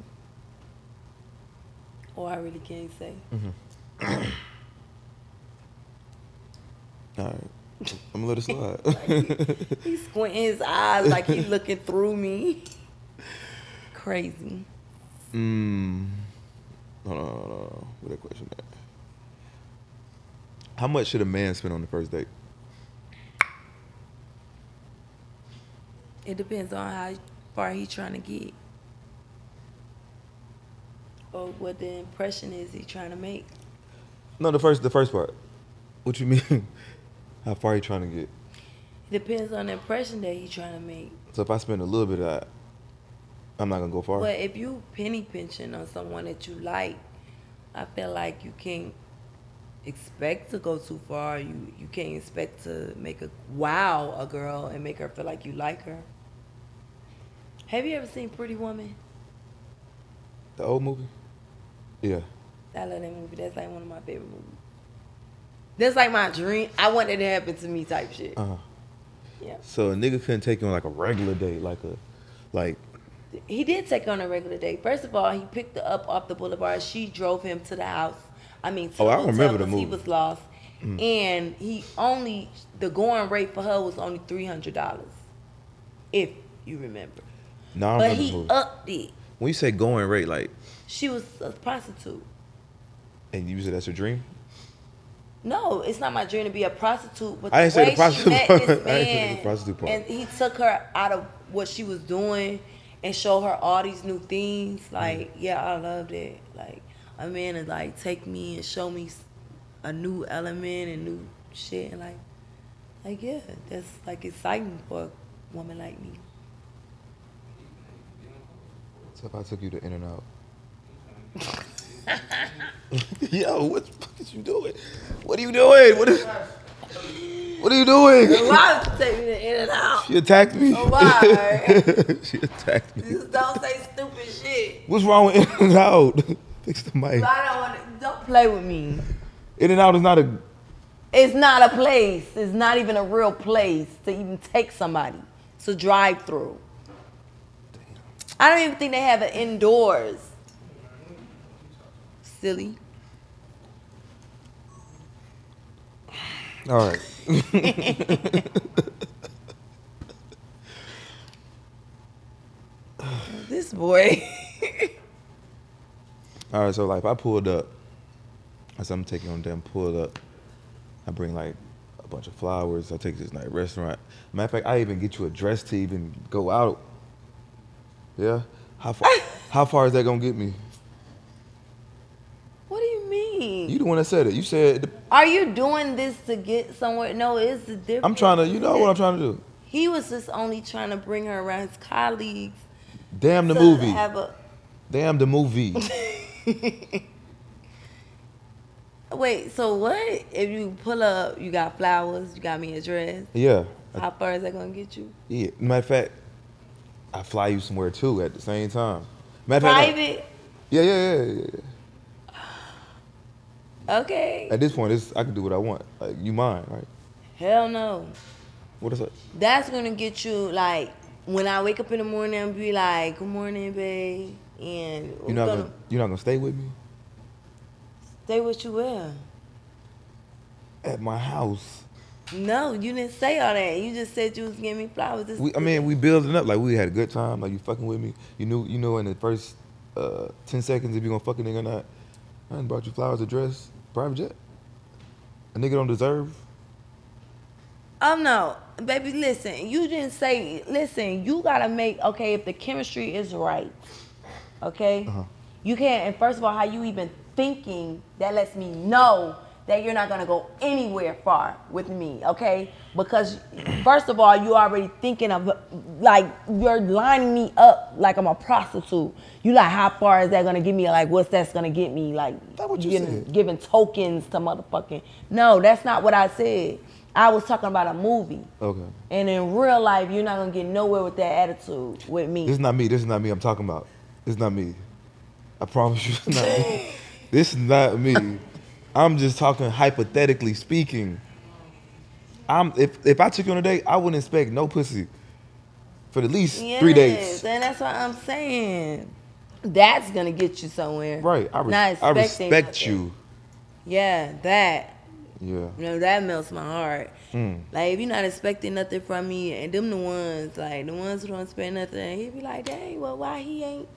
Or I really can't say. Mm-hmm. [COUGHS] All right. I'm gonna let it slide. [LAUGHS] He's squinting his eyes like he's looking through me. Crazy. Mmm. Hold on, hold on. Where that question at? How much should a man spend on the first date? It depends on how far he's trying to get. Or what the impression is he trying to make. No, the first the first part. What you [LAUGHS] mean? How far you trying to get? It depends on the impression that he's trying to make. So if I spend a little bit of that, I'm not gonna go far. But if you penny pinching on someone that you like, I feel like you can't expect to go too far. You you can't expect to make a wow a girl and make her feel like you like her. Have you ever seen Pretty Woman? The old movie? Yeah. I love that movie. That's like one of my favorite movies. That's like my dream. I want that to happen to me type shit. Uh huh. Yeah. So a nigga couldn't take you on like a regular date, like a, like He did take her on a regular date. First of all, he picked her up off the boulevard. She drove him to the house. I mean, Oh, I remember the 'cause He was lost, and he only the going rate for her was only three hundred dollars, if you remember. no, I But remember the he movie. upped it. when you say going rate, like, She was a prostitute. and you said that's your dream. No, it's not my dream to be a prostitute. But I the didn't say the way prostitute she met part. this [LAUGHS] I didn't say man, the prostitute part. and he took her out of what she was doing and showed her all these new things. Mm. Like, yeah, I loved it. Like, a man to like take me and show me a new element and new shit, and like, like yeah, that's like exciting for a woman like me. So if I took you to In-N-Out. [LAUGHS] Yo, what the fuck is you doing? What are you doing? What is? What are you doing? Why would you take me to In-N-Out? She attacked me. Why? [LAUGHS] she attacked me. Just don't say stupid shit. What's wrong with In-N-Out? Fix the mic. I don't want to. Don't play with me. In-N-Out is not a. It's not a place. It's not even a real place to even take somebody. It's a drive through. I don't even think they have it indoors. Silly. All right. [LAUGHS] This boy. [LAUGHS] All right. So like, if I pulled up, I said I'm taking on them. Pulled up. I bring like a bunch of flowers. I take this night restaurant. Matter of fact, I even get you a dress to even go out. Yeah. How far? [LAUGHS] how far is that gonna get me? what do you mean? You the one that said it. You said the- Are you doing this to get somewhere? No, it's the difference. I'm trying to. You know what I'm trying to do. He was just only trying to bring her around his colleagues. Damn the movie. Have a, Damn the movie. [LAUGHS] [LAUGHS] wait, so what? If you pull up, you got flowers, you got me a dress. yeah. How far is that gonna get you? Yeah. Matter of fact, I fly you somewhere too at the same time. Matter of fact. Private? Yeah, yeah, yeah, yeah, yeah. [GASPS] Okay. At this point, it's, I can do what I want. Like you mine, right? Hell no. What is it? That's gonna get you like when I wake up in the morning and be like, "Good morning, babe," and You're not gonna gonna, you're not gonna stay with me stay with you where? at my house. No, you didn't say all that. You just said you was giving me flowers. This- We, I mean, we building up like we had a good time. Like you fucking with me. You knew, you know, in the first uh, ten seconds if you gonna fuck a nigga or not. I done brought you flowers, a dress, private jet. A nigga don't deserve. Oh no, baby, listen. You didn't say. Listen, you gotta make okay if the chemistry is right. Okay, Uh-huh. you can't. And first of all, how you even thinking that lets me know that you're not gonna go anywhere far with me. Okay, because first of all, you already thinking of like you're lining me up like I'm a prostitute. You like how far is that gonna get me? Like what's that's gonna get me? Like That what you giving, said. giving tokens to motherfucking. No, that's not what I said. I was talking about a movie. Okay. And in real life, you're not gonna get nowhere with that attitude with me. This is not me. This is not me. I'm talking about. Is not me. I promise you, it's not me. This is not me. I'm just talking hypothetically speaking. I'm if if I took you on a date, I wouldn't expect no pussy for at least three days. And that's what I'm saying. That's gonna get you somewhere. Right. I, Not I respect you. Yeah, that. Yeah. You know, that melts my heart. Mm. Like if you're not expecting nothing from me, and them the ones, like the ones who don't expect nothing, he'd be like, dang, well, why he ain't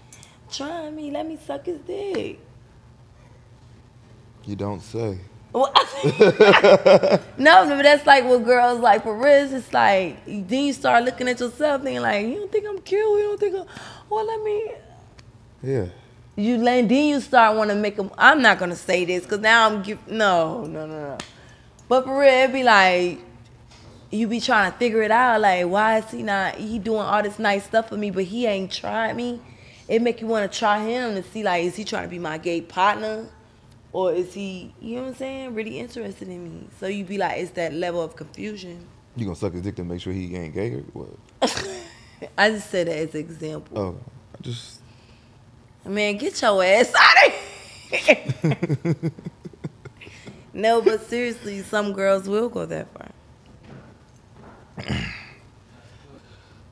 trying me? Let me suck his dick. You don't say. Well, [LAUGHS] no, but that's like what girls like for real. It's like then you start looking at yourself thinking like, you don't think I'm cute? You don't think I'm? Well, let me. Yeah. You then then you start want to make them. I'm not gonna say this because now I'm give. No, no, no, no. But for real, it be like you be trying to figure it out. Like, why is he not? He doing all this nice stuff for me, but he ain't tried me. It make you want to try him to see like, is he trying to be my gay partner? Or is he, you know what I'm saying, really interested in me? So you be like, it's that level of confusion. You gonna suck his dick to make sure he ain't gay or what? [LAUGHS] I just said that as an example. Oh, I just Man, get your ass [LAUGHS] out of here. no, but seriously, some girls will go that far. [CLEARS THROAT]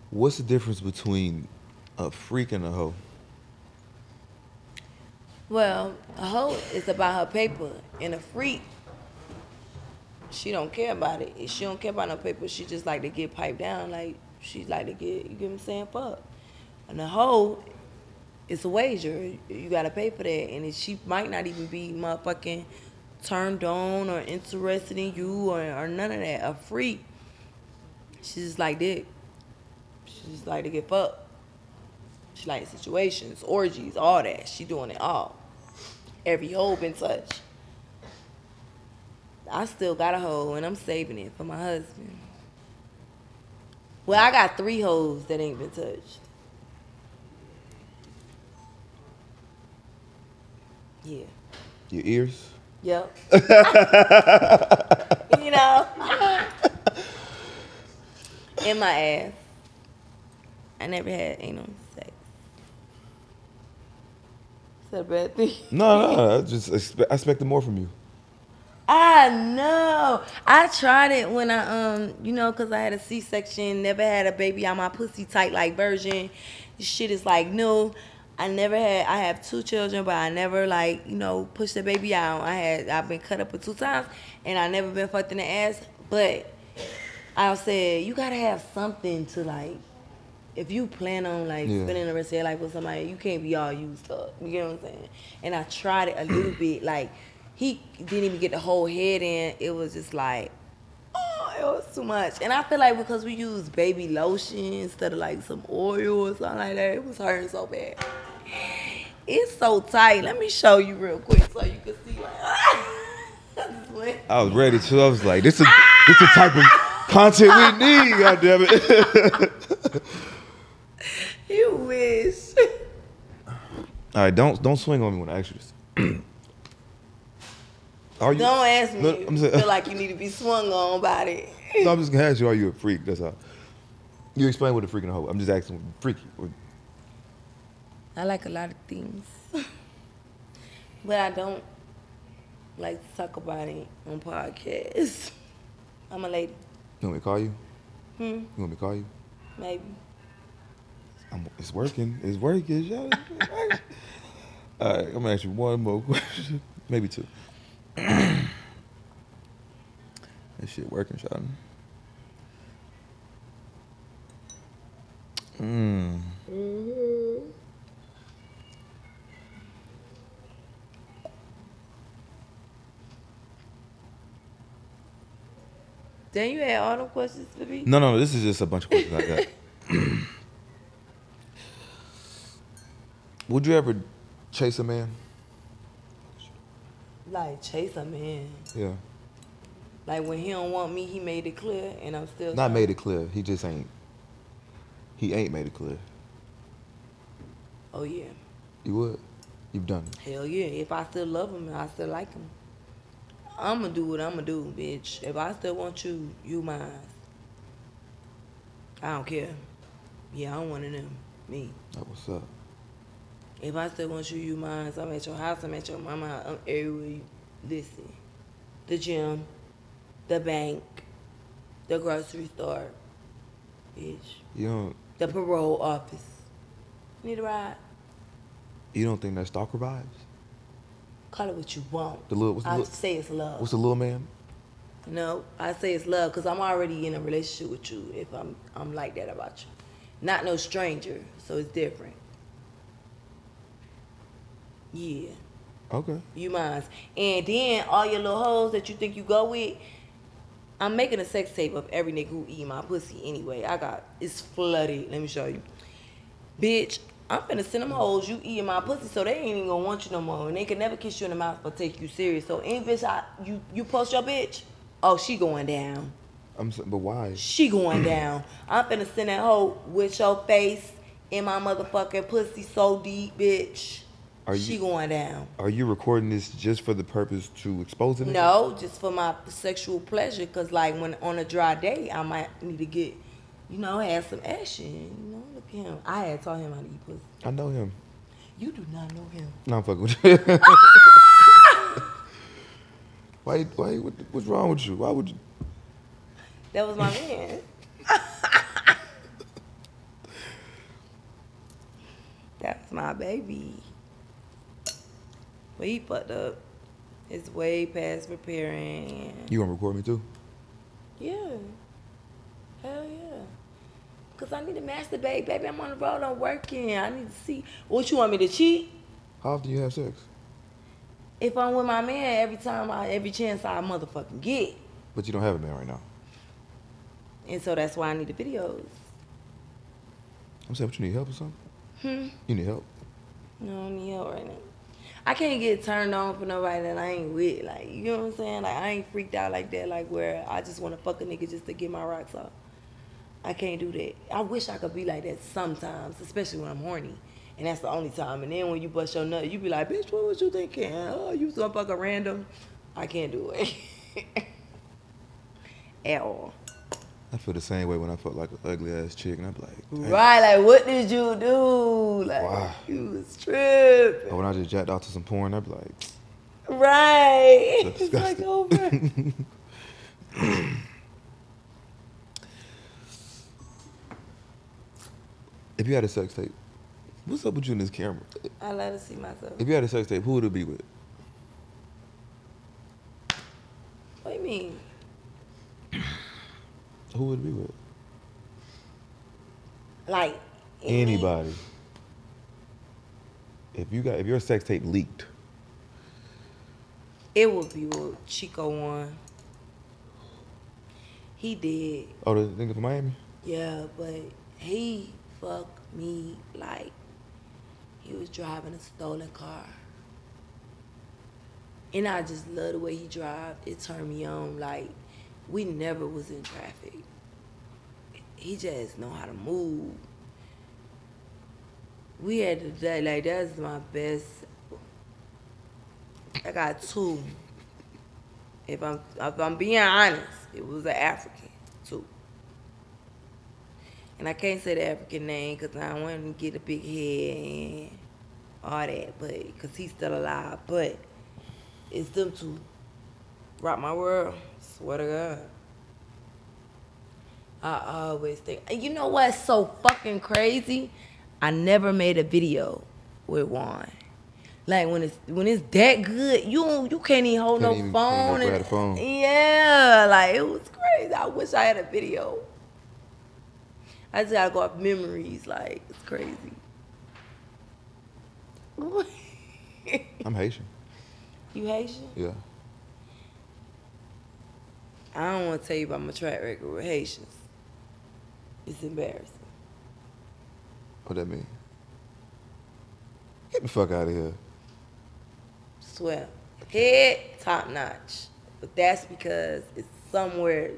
What's the difference between a freak and a hoe? Well, a hoe is about her paper, and a freak, she don't care about it. She don't care about no paper. She just like to get piped down. Like she like to get, you get what I'm saying, fuck. And a hoe, it's a wager. You gotta pay for that, and she might not even be motherfucking turned on or interested in you or, or none of that. A freak, she's just like dick. She just like to get fucked. She like situations, orgies, all that. She doing it all. Every hoe been touched. I still got a hoe and I'm saving it for my husband. Well, I got three hoes that ain't been touched. Yeah. Your ears? Yep. [LAUGHS] you know. [LAUGHS] In my ass. I never had anal sex. Is that a bad thing? No, no. I just expect, I expected more from you. I know. I tried it when I um, you know, cause I had a C-section, never had a baby on my pussy tight like version. This shit is like no. I never had. I have two children, but I never like you know pushed the baby out. I had. I've been cut up with two times, and I never been fucked in the ass. But I said you gotta have something to like. If you plan on like Yeah. spending the rest of your life with somebody, you can't be all used up. You get what I'm saying? And I tried it a little bit. [CLEARS THROAT] Like he didn't even get the whole head in. It was just like, oh, it was too much. And I feel like because we use baby lotion instead of like some oil or something like that, it was hurting so bad. [SIGHS] It's so tight. Let me show you real quick so you can see. Like, [LAUGHS] I was ready to. I was like, this is this is the type of content we [LAUGHS] need. God damn it. [LAUGHS] [LAUGHS] you wish. [LAUGHS] All right, don't don't swing on me when I ask you this. [CLEARS THROAT] Are you? Don't ask me. No, I'm saying- feel like you need to be swung on about it. No, I'm just gonna ask you. Are you a freak? That's all. You explain what a freak and a hoe. I'm just asking. Freaky. I like a lot of things, [LAUGHS] but I don't like to talk about it on podcasts. I'm a lady. You want me to call you? Hmm, You want me to call you? maybe. I'm, it's working. It's working. Up. All right, I'm gonna ask you one more question, [LAUGHS] maybe two. [CLEARS THROAT] that shit working, Sean. Mm. mm Then you had all them questions for me. No, no, this is just a bunch of questions I got. [LAUGHS] Would you ever chase a man? Like chase a man. Yeah. Like when he don't want me, he made it clear, and I'm still Not made it clear. He just ain't. He ain't made it clear. Oh yeah, You would. You've done it. hell yeah. If I still love him and I still like him, I'ma do what I'ma do, bitch. If I still want you, you mine. I don't care. Yeah, I'm one of them. Me. That what's up. If I still want you, you mine. I'm at your house. I'm at your mama. I'm everywhere. You listen. The gym, the bank, the grocery store, bitch. You don't. The parole office. Need a ride? You don't think that's stalker vibes? Call it what you want. The little- what's the I little- say it's love. What's the little man? No, I say it's love because I'm already in a relationship with you. If I'm I'm like that about you, not no stranger, so it's different. Yeah, Okay. you mine. And then all your little hoes that you think you go with, I'm making a sex tape of every nigga who eat my pussy anyway. I got it's flooded. Let me show you, bitch. I'm finna send them hoes you eating my pussy, so they ain't even gonna want you no more, and they can never kiss you in the mouth or take you serious. So any bitch I you you post your bitch, oh she going down. I'm. s- But why? She going [CLEARS THROAT] down. I'm finna send that hoe with your face in my motherfucking pussy so deep, bitch. Are she you- going down. Are you recording this just for the purpose to expose it? No, just for my sexual pleasure. Cause like when on a dry day, I might need to get, you know, have some action. You know, look at him. I had taught him how to eat pussy. I know him. You do not know him. No, I'm fucking with you. [LAUGHS] Why? Why? What, what's wrong with you? Why would you? That was my man. [LAUGHS] That's my baby. But he fucked up. It's way past repairing. You gonna record me too? Yeah. Hell yeah. Cause I need to masturbate, baby. I'm on the road. I'm working. I need to see. What you want me to cheat? How often do you have sex? If I'm with my man, every time I, every chance I motherfucking get. But you don't have a man right now. And so that's why I need the videos. I'm saying, but you need help or something? Hmm. You need help. No, I need help right now. I can't get turned on for nobody that I ain't with. Like, you know what I'm saying? Like, I ain't freaked out like that. Like, where I just want to fuck a nigga just to get my rocks off. I can't do that. I wish I could be like that sometimes, especially when I'm horny. And that's the only time. And then when you bust your nut, you be like, bitch, what was you thinking? Oh, you was gonna fuck a random. I can't do it. [LAUGHS] At all. I feel the same way when I fuck like an ugly ass chick, and I'm like. Right, like, what did you do? Like, Wow. you was tripping. Or when I just jacked off to some porn, I'd be like, Right. [LAUGHS] It's like over. [LAUGHS] if you had a sex tape, what's up with you in this camera? I love to see myself. If you had a sex tape, who would it be with? What do you mean? Who would it be with? Like any- Anybody. If you got, if your sex tape leaked, It would be with Chico one. He did, oh, the nigga from Miami. yeah, but he fucked me like he was driving a stolen car. And I just love the way he drive. It turned me on. Like we never was in traffic. He just know how to move. We had to day like that's my best. I got two. If I'm if I'm being honest, it was an African too. And I can't say the African name because I don't want to get a big head and all that, but because he's still alive. But it's them two. Rock my world. Swear to God. I always think. You know what's so fucking crazy? I never made a video with Juan. Like when it's when it's that good, you you can't even hold Can't no even- phone. and- phone. Yeah, like it was crazy. I wish I had a video. I just gotta go off memories. Like it's crazy. I'm Haitian. [LAUGHS] you Haitian? Yeah. I don't want to tell you about my track record with Haitians. It's embarrassing. What that mean? Get the fuck out of here. Swear. Head top notch. But that's because it's somewhere.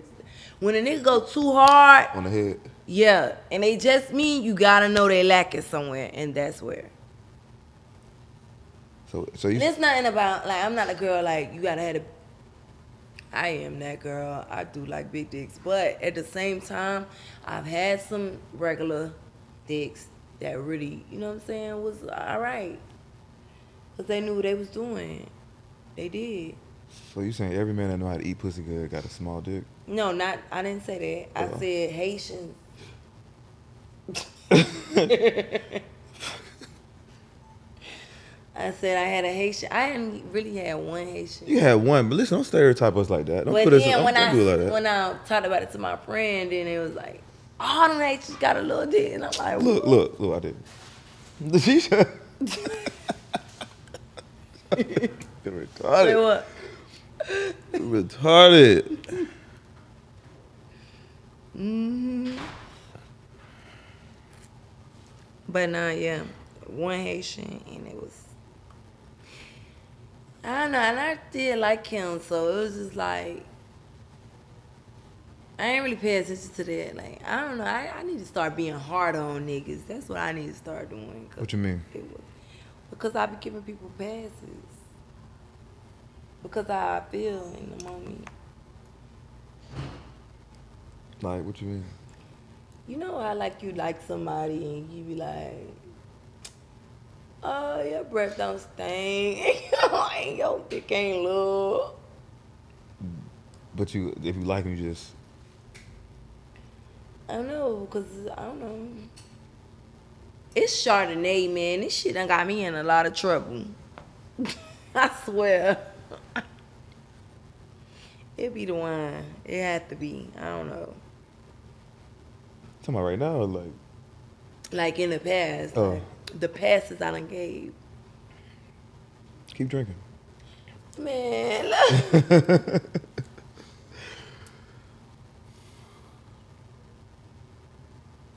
When a nigga go too hard, On the head. yeah, and they just mean you gotta know they lacking somewhere, and that's where. So, so you. And it's nothing about like I'm not a girl like you gotta have a. I am that girl. I do like big dicks, but at the same time, I've had some regular dicks that really, you know what I'm saying, was all right, cause they knew what they was doing. They did. So you saying every man that know how to eat pussy good got a small dick? No, not. I didn't say that. I Oh. said Haitians. [LAUGHS] [LAUGHS] I said I had a Haitian. I hadn't really had one Haitian. You had one, but listen, don't stereotype us like that. Don't But put us. Don't, when don't I do like that. when I talked about it to my friend, then it was like, "Oh, them Haitians got a little dick," and I'm like, Look, look, look! I didn't. [LAUGHS] She said. [LAUGHS] Retarded. what? Retarded. hmm But nah, yeah, one Haitian, and it was. I don't know, and I did like him, so it was just like. I ain't really pay attention to that. Like, I don't know. I, I need to start being hard on niggas. That's what I need to start doing. What you mean? was- because I be giving people passes. Because I feel in the moment. Like, what you mean? You know how like you like somebody and you be like, oh your breath don't stink, [LAUGHS] and your dick ain't look. But you, if you like him, you just I don't know, cause I don't know. It's Chardonnay, man. This shit done got me in a lot of trouble. [LAUGHS] I swear. It be the wine. It had to be. I don't know. talking about right now. Like, Like in the past. Oh. like, the passes I done gave. keep drinking. Man, look. [LAUGHS]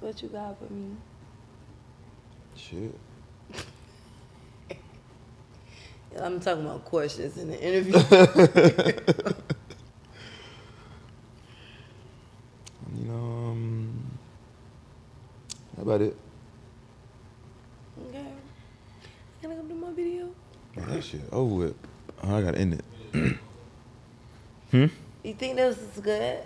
what you got for me? Shit. [LAUGHS] I'm talking about questions in the interview. [LAUGHS] You know, um, how about it? okay. Can I come do my video? Oh, that shit over with. Oh, I gotta end it. hmm? You think this is good?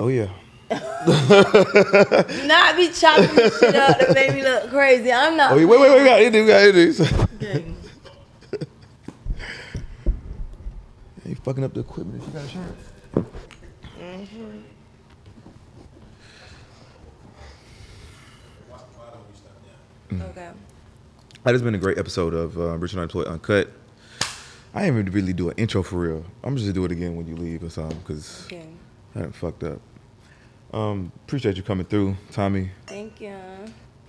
Oh yeah. Do [LAUGHS] not be chopping this shit up to make me look crazy. I'm not. Oh yeah, wait, wait, wait, we gotta it, we gotta it. Okay. you fucking up the equipment if you got insurance. Why, why don't we stop now? Okay. That has been a great episode of uh, Rich and Unemployed Uncut. I ain't even really do an intro for real. I'm just gonna do it again when you leave or something, because Okay. I done fucked up. Um, appreciate you coming through, Tommie. Thank you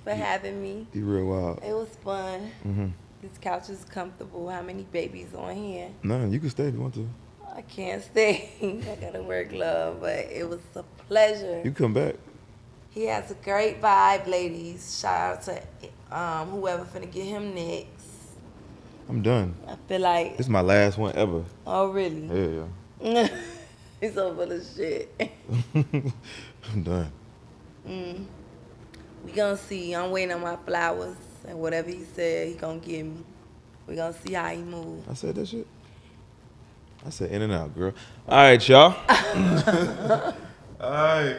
for having me. You real wild. It was fun. Mm-hmm. This couch is comfortable. How many babies on here? No, you can stay if you want to. I can't stay. [LAUGHS] I gotta wear gloves, but it was a pleasure. You come back. He has a great vibe, ladies. Shout out to um, whoever finna get him next. I'm done. I feel like, This is my last one ever. oh really? Yeah, yeah. [LAUGHS] He's so full of shit. [LAUGHS] I'm done. mm. We gonna see. I'm waiting on my flowers and whatever he said he gonna give me. We gonna see how he move. I said that shit. I said In-N-Out, girl. All right, y'all. [LAUGHS] All right.